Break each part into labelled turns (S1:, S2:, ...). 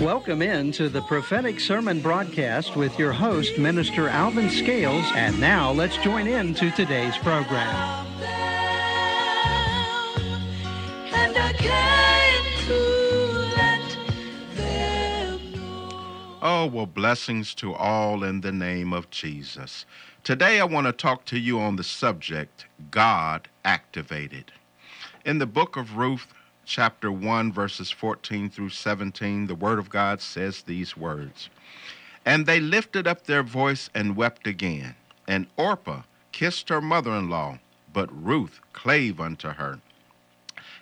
S1: Welcome in to the prophetic sermon broadcast with your host, Minister Alvin Scales. And now let's join in to today's program.
S2: Well, blessings to all in the name of Jesus. Today I want to talk to you on the subject God activated. In the book of Ruth, chapter 1, verses 14 through 17, the Word of God says these words And they lifted up their voice and wept again. And Orpah kissed her mother in law, but Ruth clave unto her.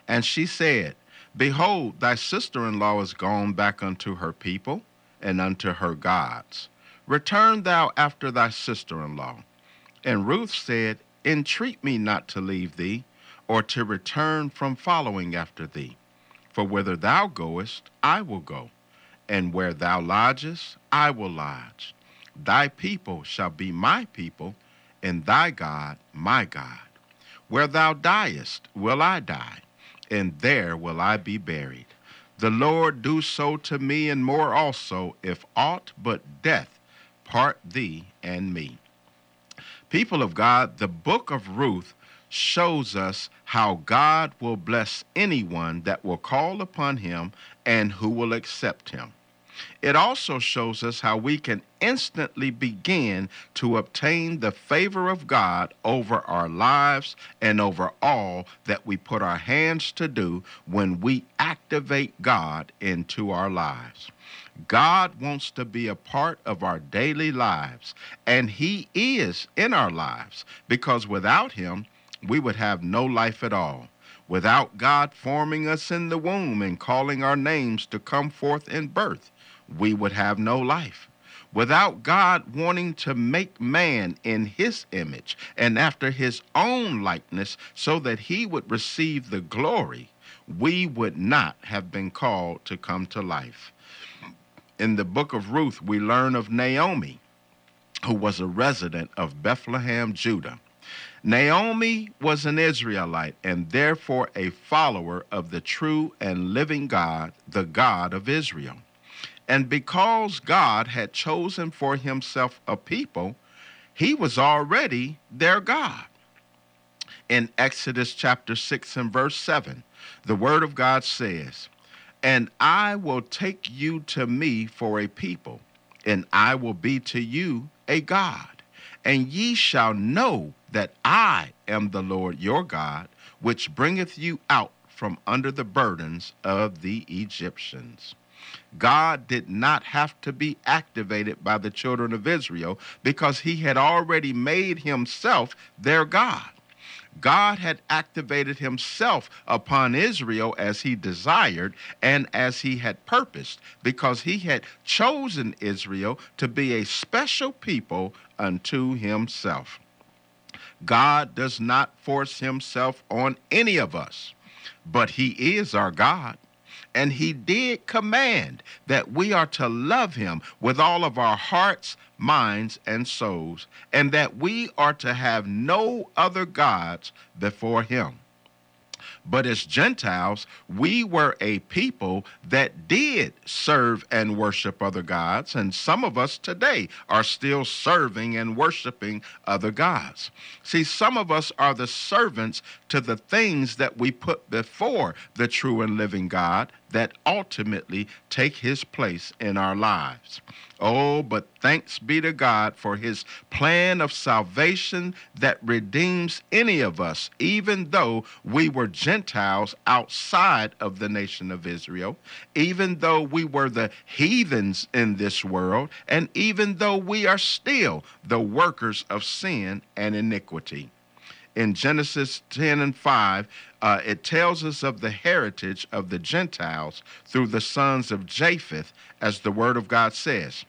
S2: And she said, Behold, thy sister in law is gone back unto her people and unto her gods. Return thou after thy sister in law. And Ruth said, Entreat me not to leave thee, or to return from following after thee. For whither thou goest, I will go, and where thou lodgest, I will lodge. Thy people shall be my people, and thy God my God. Where thou diest, will I die, and there will I be buried. The Lord do so to me, and more also, if aught but death part thee and me. People of God, the book of Ruth shows us how God will bless anyone that will call upon him and who will accept him. It also shows us how we can instantly begin to obtain the favor of God over our lives and over all that we put our hands to do when we activate God into our lives. God wants to be a part of our daily lives, and He is in our lives because without Him, we would have no life at all. Without God forming us in the womb and calling our names to come forth in birth, we would have no life. Without God wanting to make man in his image and after his own likeness so that he would receive the glory, we would not have been called to come to life. In the book of Ruth, we learn of Naomi, who was a resident of Bethlehem, Judah. Naomi was an Israelite and therefore a follower of the true and living God, the God of Israel. And because God had chosen for himself a people, he was already their God. In Exodus chapter 6 and verse 7, the word of God says, And I will take you to me for a people, and I will be to you a God. And ye shall know that I am the Lord your God, which bringeth you out from under the burdens of the Egyptians. God did not have to be activated by the children of Israel because he had already made himself their God. God had activated himself upon Israel as he desired and as he had purposed, because he had chosen Israel to be a special people unto himself. God does not force himself on any of us, but he is our God. And he did command that we are to love him with all of our hearts, minds, and souls, and that we are to have no other gods before him. But as Gentiles, we were a people that did serve and worship other gods, and some of us today are still serving and worshiping other gods. See, some of us are the servants to the things that we put before the true and living God that ultimately take his place in our lives. Oh, but thanks be to God for his plan of salvation that redeems any of us, even though we were Gentiles outside of the nation of Israel, even though we were the heathens in this world, and even though we are still the workers of sin and iniquity in Genesis 10 and 5, uh, it tells us of the heritage of the Gentiles through the sons of Japheth, as the Word of God says.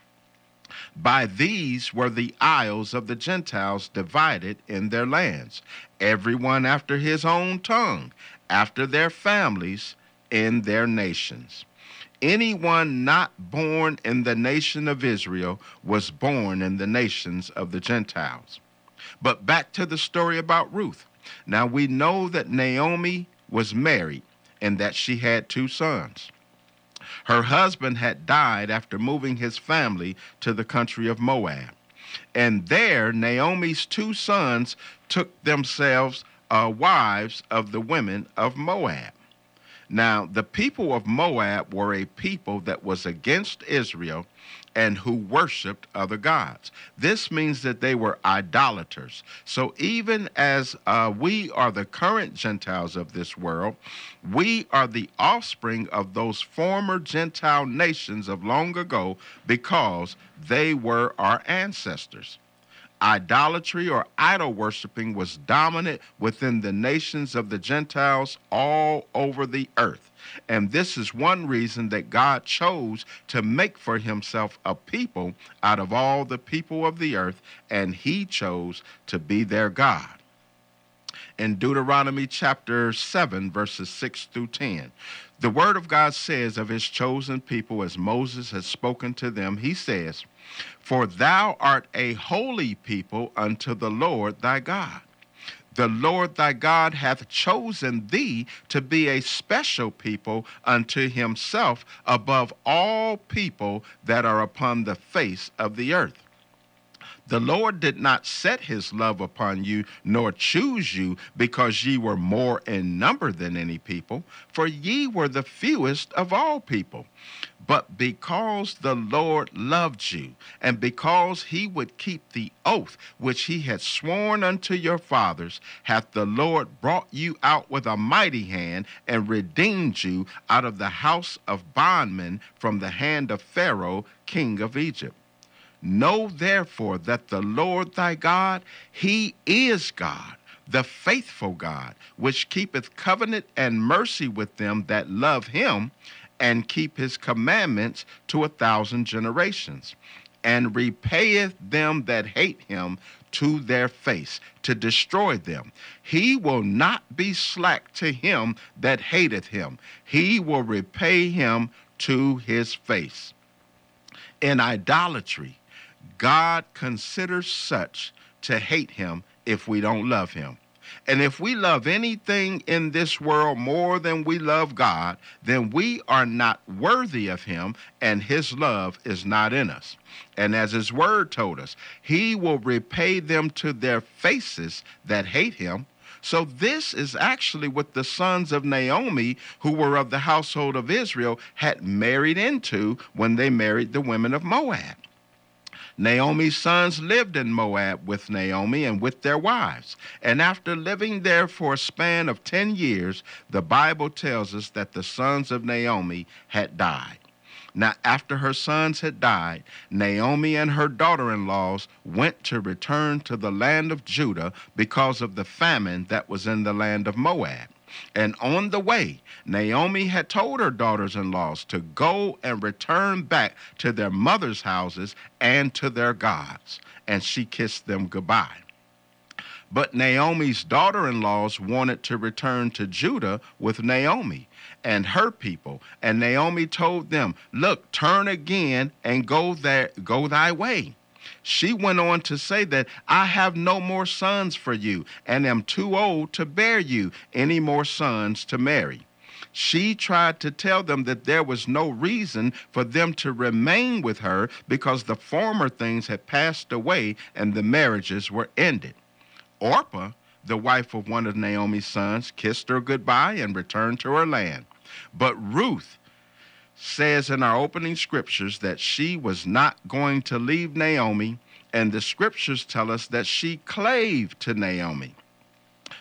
S2: By these were the isles of the Gentiles divided in their lands, everyone after his own tongue, after their families, in their nations. Anyone not born in the nation of Israel was born in the nations of the Gentiles. But back to the story about Ruth. Now we know that Naomi was married and that she had two sons. Her husband had died after moving his family to the country of Moab. And there, Naomi's two sons took themselves uh, wives of the women of Moab. Now, the people of Moab were a people that was against Israel and who worshiped other gods. This means that they were idolaters. So, even as uh, we are the current Gentiles of this world, we are the offspring of those former Gentile nations of long ago because they were our ancestors idolatry or idol worshiping was dominant within the nations of the Gentiles all over the earth. And this is one reason that God chose to make for himself a people out of all the people of the earth, and he chose to be their God. In Deuteronomy chapter 7, verses 6 through 10, the word of God says of his chosen people, as Moses has spoken to them, he says, For thou art a holy people unto the Lord thy God. The Lord thy God hath chosen thee to be a special people unto himself above all people that are upon the face of the earth. The Lord did not set his love upon you, nor choose you, because ye were more in number than any people, for ye were the fewest of all people. But because the Lord loved you, and because he would keep the oath which he had sworn unto your fathers, hath the Lord brought you out with a mighty hand, and redeemed you out of the house of bondmen from the hand of Pharaoh, king of Egypt. Know therefore that the Lord thy God, he is God, the faithful God, which keepeth covenant and mercy with them that love him and keep his commandments to a thousand generations, and repayeth them that hate him to their face, to destroy them. He will not be slack to him that hateth him, he will repay him to his face. In idolatry, God considers such to hate him if we don't love him. And if we love anything in this world more than we love God, then we are not worthy of him, and his love is not in us. And as his word told us, he will repay them to their faces that hate him. So, this is actually what the sons of Naomi, who were of the household of Israel, had married into when they married the women of Moab. Naomi's sons lived in Moab with Naomi and with their wives. And after living there for a span of 10 years, the Bible tells us that the sons of Naomi had died. Now, after her sons had died, Naomi and her daughter in laws went to return to the land of Judah because of the famine that was in the land of Moab. And on the way, Naomi had told her daughters in laws to go and return back to their mother's houses and to their gods. And she kissed them goodbye. But Naomi's daughter in laws wanted to return to Judah with Naomi and her people. And Naomi told them, Look, turn again and go there, go thy way. She went on to say that I have no more sons for you and am too old to bear you any more sons to marry. She tried to tell them that there was no reason for them to remain with her because the former things had passed away and the marriages were ended. Orpah, the wife of one of Naomi's sons, kissed her goodbye and returned to her land. But Ruth, says in our opening scriptures that she was not going to leave Naomi, and the scriptures tell us that she clave to Naomi.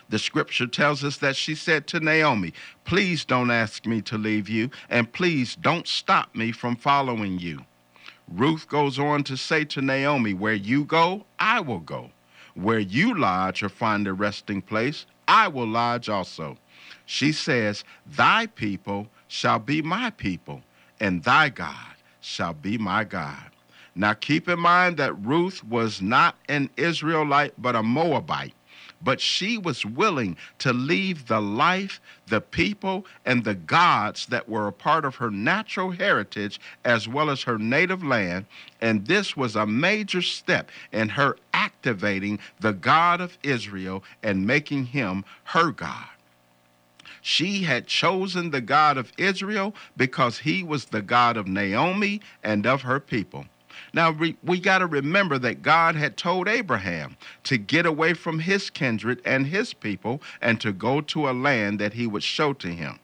S2: The scripture tells us that she said to Naomi, Please don't ask me to leave you, and please don't stop me from following you. Ruth goes on to say to Naomi, Where you go, I will go. Where you lodge or find a resting place, I will lodge also. She says, Thy people shall be my people, and thy God shall be my God. Now keep in mind that Ruth was not an Israelite, but a Moabite. but she was willing to leave the life, the people, and the gods that were a part of her natural heritage as well as her native land. And this was a major step in her activating the God of Israel and making him her God. She had chosen the God of Israel because he was the God of Naomi and of her people. Now, we, we got to remember that God had told Abraham to get away from his kindred and his people and to go to a land that he would show to him.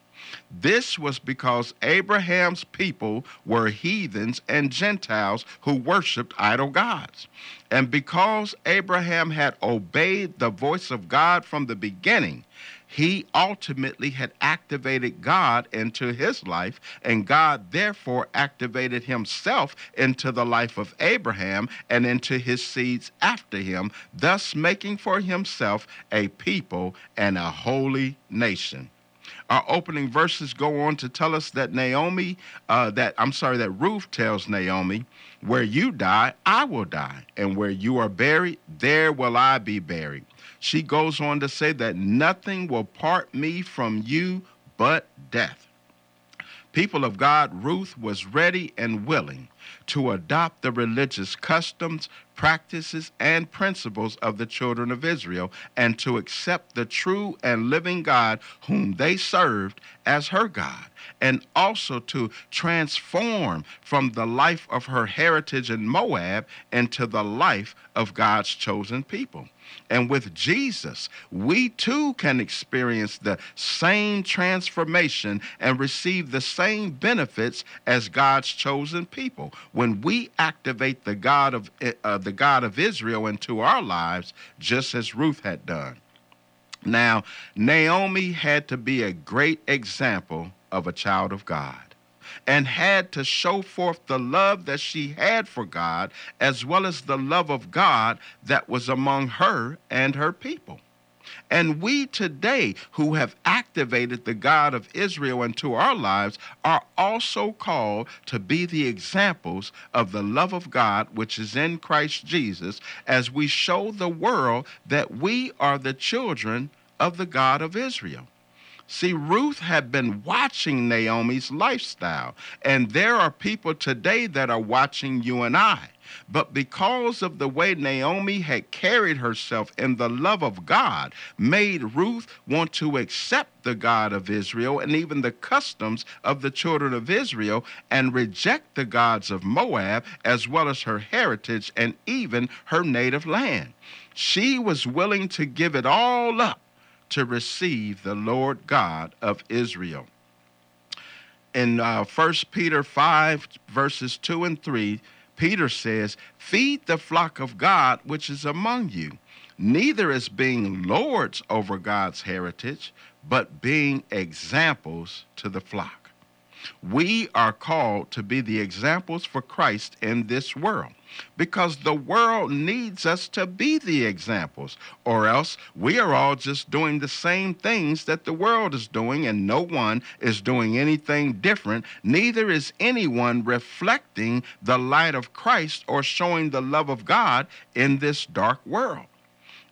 S2: This was because Abraham's people were heathens and Gentiles who worshiped idol gods. And because Abraham had obeyed the voice of God from the beginning, he ultimately had activated God into his life, and God therefore activated himself into the life of Abraham and into his seeds after him, thus making for himself a people and a holy nation. Our opening verses go on to tell us that Naomi, uh, that I'm sorry, that Ruth tells Naomi, Where you die, I will die, and where you are buried, there will I be buried. She goes on to say that nothing will part me from you but death. People of God, Ruth was ready and willing to adopt the religious customs, practices, and principles of the children of Israel and to accept the true and living God whom they served as her God, and also to transform from the life of her heritage in Moab into the life of God's chosen people. And with Jesus, we too can experience the same transformation and receive the same benefits as God's chosen people when we activate the God of uh, the God of Israel into our lives, just as Ruth had done. Now, Naomi had to be a great example of a child of God and had to show forth the love that she had for God, as well as the love of God that was among her and her people. And we today, who have activated the God of Israel into our lives, are also called to be the examples of the love of God which is in Christ Jesus, as we show the world that we are the children of the God of Israel. See, Ruth had been watching Naomi's lifestyle, and there are people today that are watching you and I. But because of the way Naomi had carried herself in the love of God, made Ruth want to accept the God of Israel and even the customs of the children of Israel and reject the gods of Moab as well as her heritage and even her native land. She was willing to give it all up to receive the Lord God of Israel. In uh, 1 Peter 5, verses 2 and 3, Peter says, Feed the flock of God which is among you, neither as being lords over God's heritage, but being examples to the flock. We are called to be the examples for Christ in this world because the world needs us to be the examples, or else we are all just doing the same things that the world is doing, and no one is doing anything different. Neither is anyone reflecting the light of Christ or showing the love of God in this dark world.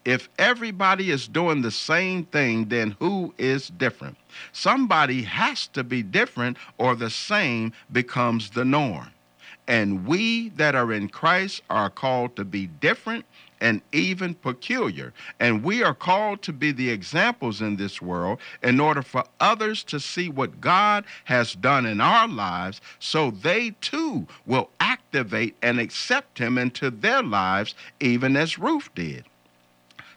S2: If everybody is doing the same thing, then who is different? Somebody has to be different, or the same becomes the norm. And we that are in Christ are called to be different and even peculiar. And we are called to be the examples in this world in order for others to see what God has done in our lives so they too will activate and accept Him into their lives, even as Ruth did.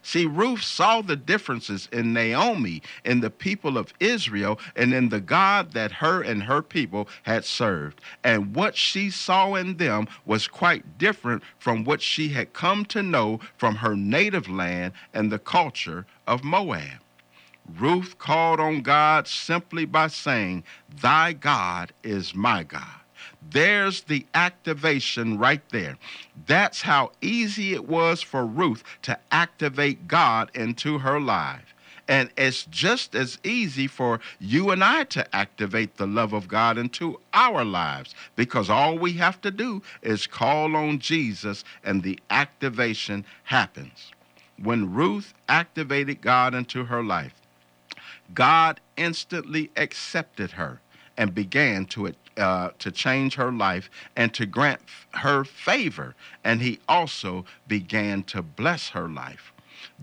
S2: See, Ruth saw the differences in Naomi, in the people of Israel, and in the God that her and her people had served. And what she saw in them was quite different from what she had come to know from her native land and the culture of Moab. Ruth called on God simply by saying, Thy God is my God. There's the activation right there. That's how easy it was for Ruth to activate God into her life. And it's just as easy for you and I to activate the love of God into our lives because all we have to do is call on Jesus and the activation happens. when Ruth activated God into her life, God instantly accepted her and began to uh, to change her life and to grant her favor, and He also began to bless her life.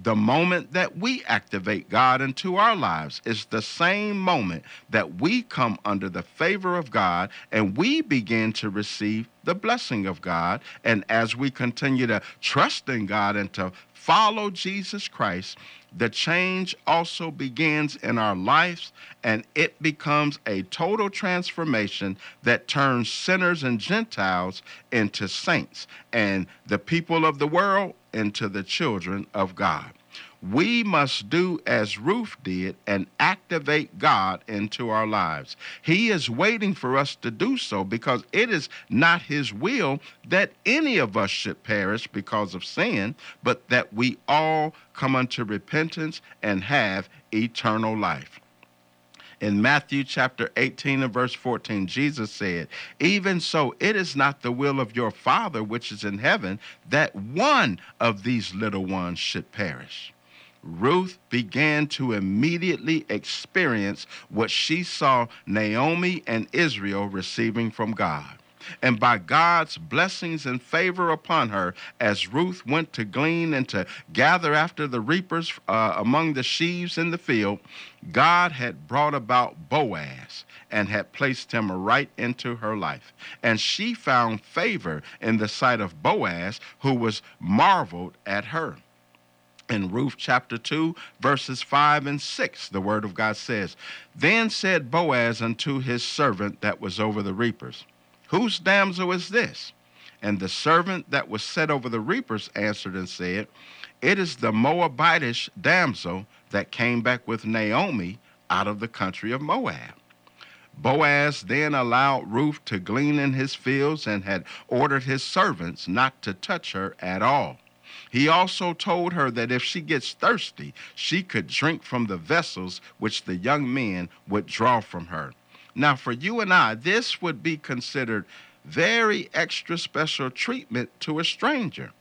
S2: The moment that we activate God into our lives is the same moment that we come under the favor of God and we begin to receive the blessing of God. And as we continue to trust in God and to follow Jesus Christ, the change also begins in our lives and it becomes a total transformation that turns sinners and Gentiles into saints and the people of the world into the children of God we must do as Ruth did and activate God into our lives. He is waiting for us to do so because it is not His will that any of us should perish because of sin, but that we all come unto repentance and have eternal life. In Matthew chapter 18 and verse 14, Jesus said, Even so, it is not the will of your Father which is in heaven that one of these little ones should perish. Ruth began to immediately experience what she saw Naomi and Israel receiving from God. And by God's blessings and favor upon her, as Ruth went to glean and to gather after the reapers uh, among the sheaves in the field, God had brought about Boaz and had placed him right into her life. And she found favor in the sight of Boaz, who was marveled at her in Ruth chapter 2, verses 5 and 6, the word of God says, Then said Boaz unto his servant that was over the reapers, Whose damsel is this? And the servant that was set over the reapers answered and said, It is the Moabitish damsel that came back with Naomi out of the country of Moab. Boaz then allowed Ruth to glean in his fields and had ordered his servants not to touch her at all. He also told her that if she gets thirsty, she could drink from the vessels which the young men would draw from her. Now, for you and I, this would be considered very extra special treatment to a stranger.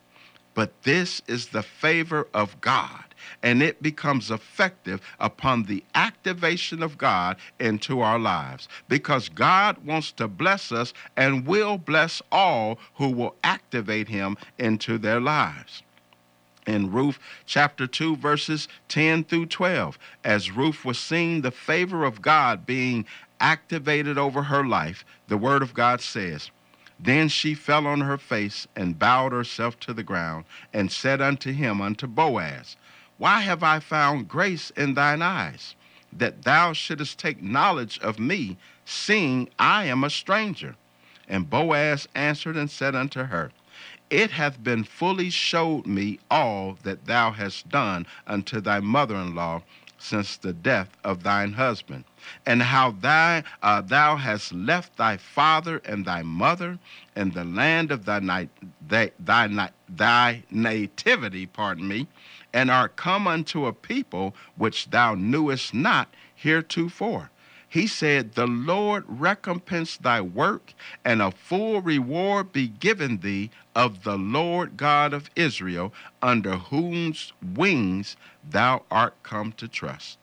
S2: But this is the favor of God, and it becomes effective upon the activation of God into our lives because God wants to bless us and will bless all who will activate Him into their lives in Ruth chapter 2, verses 10 through 12. As Ruth was seeing the favor of God being activated over her life, the word of God says, Then she fell on her face and bowed herself to the ground and said unto him, unto Boaz, Why have I found grace in thine eyes, that thou shouldest take knowledge of me, seeing I am a stranger? And Boaz answered and said unto her, it hath been fully showed me all that thou hast done unto thy mother in law since the death of thine husband, and how thy, uh, thou hast left thy father and thy mother and the land of thy, thy, thy, thy nativity, pardon me, and art come unto a people which thou knewest not heretofore he said, The Lord recompense thy work, and a full reward be given thee of the Lord God of Israel, under whose wings thou art come to trust.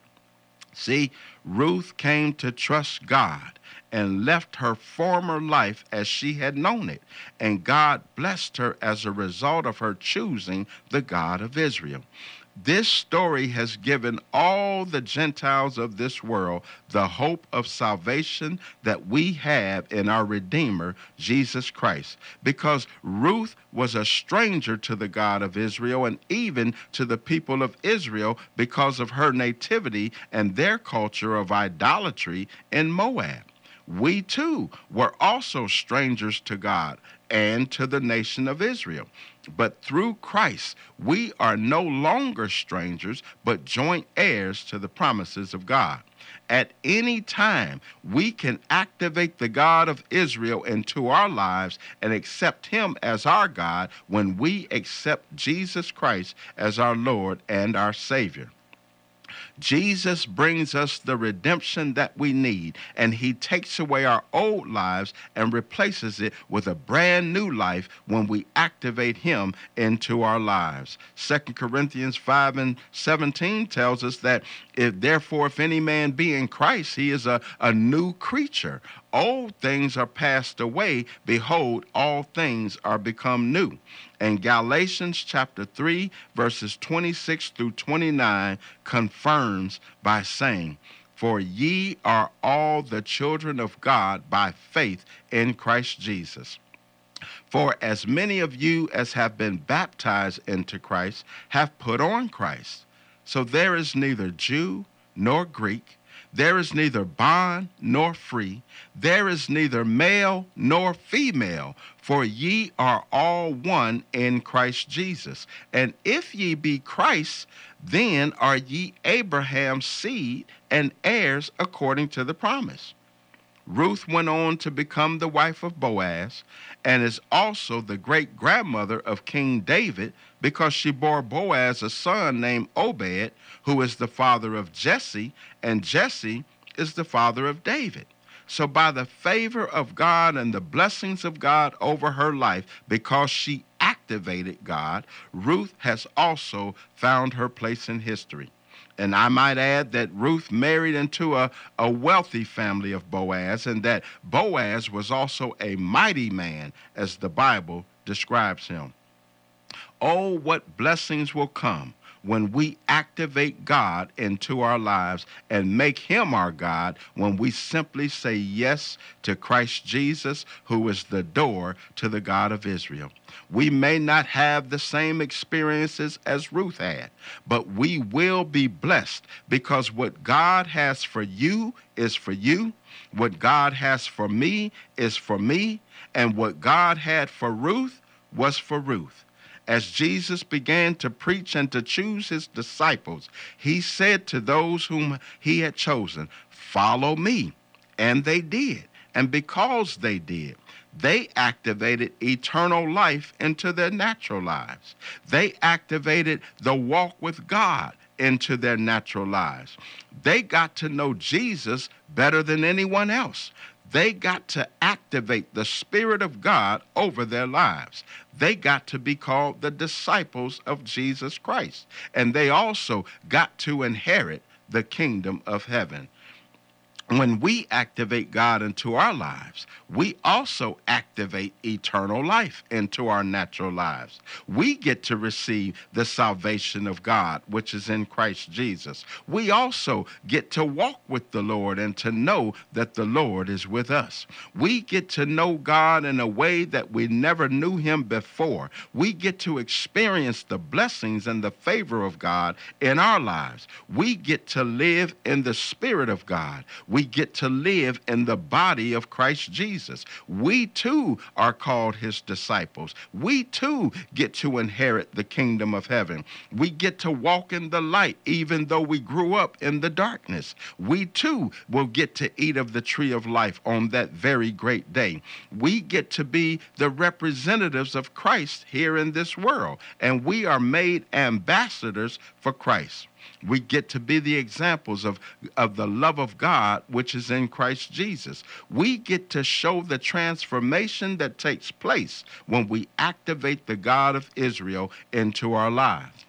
S2: See, Ruth came to trust God and left her former life as she had known it, and God blessed her as a result of her choosing the God of Israel. This story has given all the Gentiles of this world the hope of salvation that we have in our Redeemer, Jesus Christ. Because Ruth was a stranger to the God of Israel and even to the people of Israel because of her nativity and their culture of idolatry in Moab. We too were also strangers to God and to the nation of Israel. But through Christ, we are no longer strangers, but joint heirs to the promises of God. At any time, we can activate the God of Israel into our lives and accept Him as our God when we accept Jesus Christ as our Lord and our Savior. Jesus brings us the redemption that we need, and he takes away our old lives and replaces it with a brand new life when we activate him into our lives. 2 Corinthians 5 and 17 tells us that if therefore if any man be in Christ, he is a, a new creature. Old things are passed away. Behold, all things are become new. And Galatians chapter 3, verses 26 through 29 confirms by saying, For ye are all the children of God by faith in Christ Jesus. For as many of you as have been baptized into Christ have put on Christ. So there is neither Jew nor Greek there is neither bond nor free. There is neither male nor female, for ye are all one in Christ Jesus. And if ye be Christ, then are ye Abraham's seed and heirs according to the promise. Ruth went on to become the wife of Boaz and is also the great grandmother of King David because she bore Boaz a son named Obed, who is the father of Jesse, and Jesse is the father of David. So, by the favor of God and the blessings of God over her life, because she activated God, Ruth has also found her place in history. And I might add that Ruth married into a, a wealthy family of Boaz, and that Boaz was also a mighty man, as the Bible describes him. Oh, what blessings will come when we activate God into our lives and make Him our God, when we simply say yes to Christ Jesus, who is the door to the God of Israel. We may not have the same experiences as Ruth had, but we will be blessed because what God has for you is for you. What God has for me is for me. And what God had for Ruth was for Ruth as Jesus began to preach and to choose his disciples, he said to those whom he had chosen, Follow me. And they did. And because they did, they activated eternal life into their natural lives. They activated the walk with God into their natural lives. They got to know Jesus better than anyone else. They got to activate the Spirit of God over their lives. They got to be called the disciples of Jesus Christ. And they also got to inherit the kingdom of heaven when we activate God into our lives, we also activate eternal life into our natural lives. We get to receive the salvation of God, which is in Christ Jesus. We also get to walk with the Lord and to know that the Lord is with us. We get to know God in a way that we never knew Him before. We get to experience the blessings and the favor of God in our lives. We get to live in the Spirit of God we get to live in the body of Christ Jesus. We too are called his disciples. We too get to inherit the kingdom of heaven. We get to walk in the light even though we grew up in the darkness. We too will get to eat of the tree of life on that very great day. We get to be the representatives of Christ here in this world, and we are made ambassadors for Christ we get to be the examples of, of the love of God which is in Christ Jesus. We get to show the transformation that takes place when we activate the God of Israel into our lives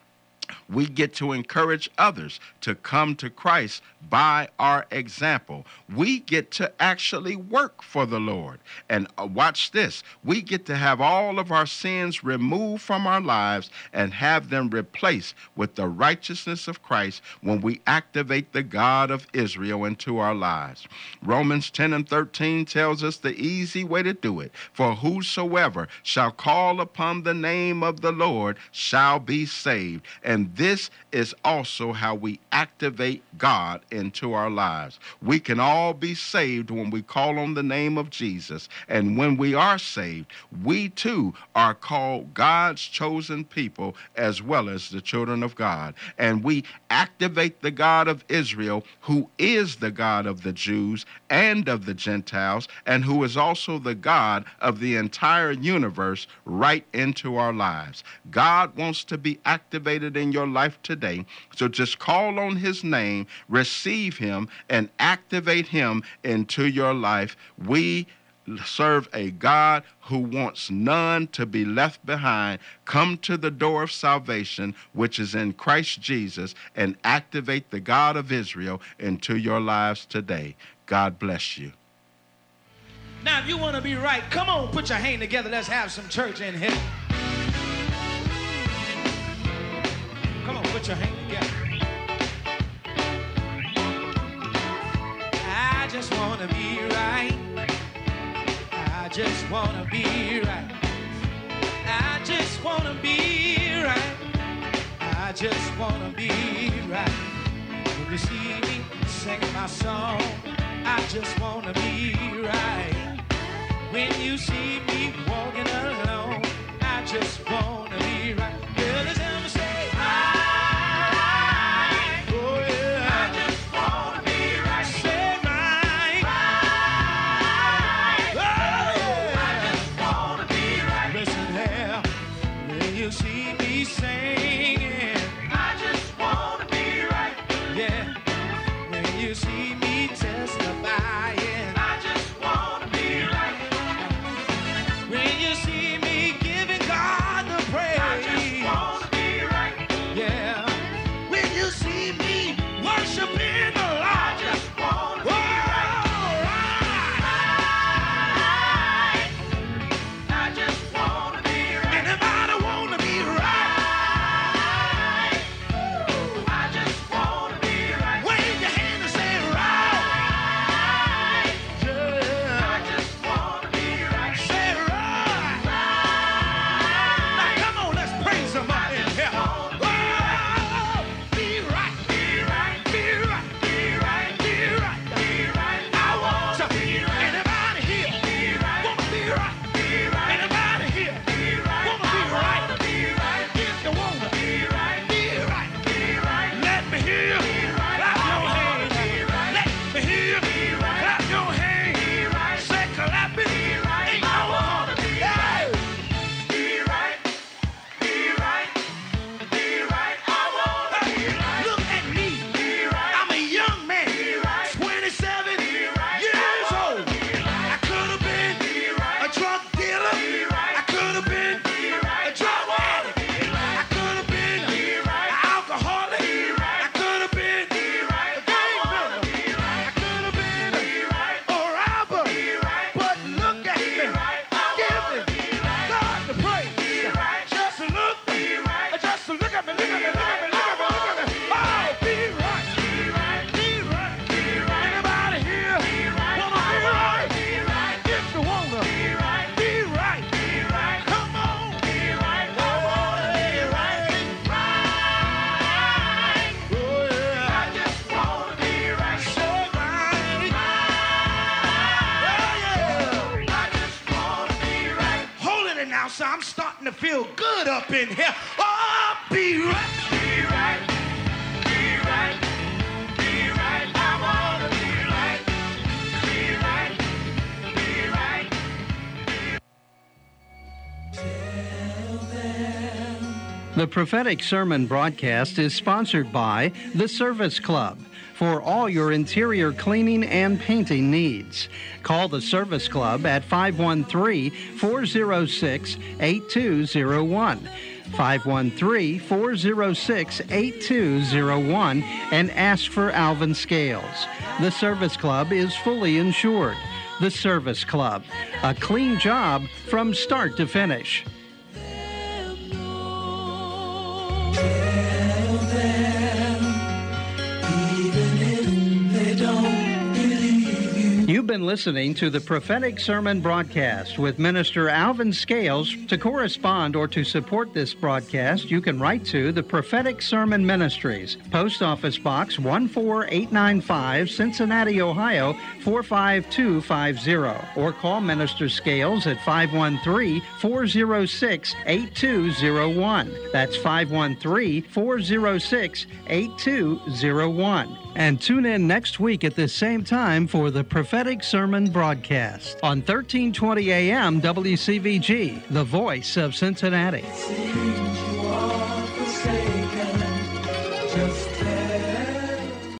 S2: we get to encourage others to come to Christ by our example. We get to actually work for the Lord. And uh, watch this we get to have all of our sins removed from our lives and have them replaced with the righteousness of Christ when we activate the God of Israel into our lives. Romans 10 and 13 tells us the easy way to do it. For whosoever shall call upon the name of the Lord shall be saved. And this is also how we activate God into our lives. We can all be saved when we call on the name of Jesus. And when we are saved, we too are called God's chosen people as well as the children of God. And we activate the God of Israel, who is the God of the Jews and of the Gentiles, and who is also the God of the entire universe, right into our lives. God wants to be activated in in your life today. So just call on his name, receive him, and activate him into your life. We serve a God who wants none to be left behind. Come to the door of salvation, which is in Christ Jesus, and activate the God of Israel into your lives today. God bless you.
S3: Now, if you want to be right, come on, put your hand together. Let's have some church in here. Put your hand together. I just want to be right. I just want to be right. I just want to be right. I just want to be right. When you see me singing my song, I just want to be right. When you see me walking alone, I just want to be right. Feel good up in here. Oh, be right. Be right. Be right. Be right. I wanna be right. Be right. Be right.
S1: The prophetic sermon broadcast is sponsored by the Service Club for all your interior cleaning and painting needs. Call the Service Club at 513 406 8201. 513 406 8201 and ask for Alvin Scales. The Service Club is fully insured. The Service Club, a clean job from start to finish. You've been listening to the prophetic sermon broadcast with Minister Alvin Scales. To correspond or to support this broadcast, you can write to the Prophetic Sermon Ministries, Post Office Box 14895, Cincinnati, Ohio 45250, or call Minister Scales at 513 406 8201. That's 513 406 8201. And tune in next week at the same time for the prophetic sermon broadcast on 1320 AM WCVG, the voice of Cincinnati.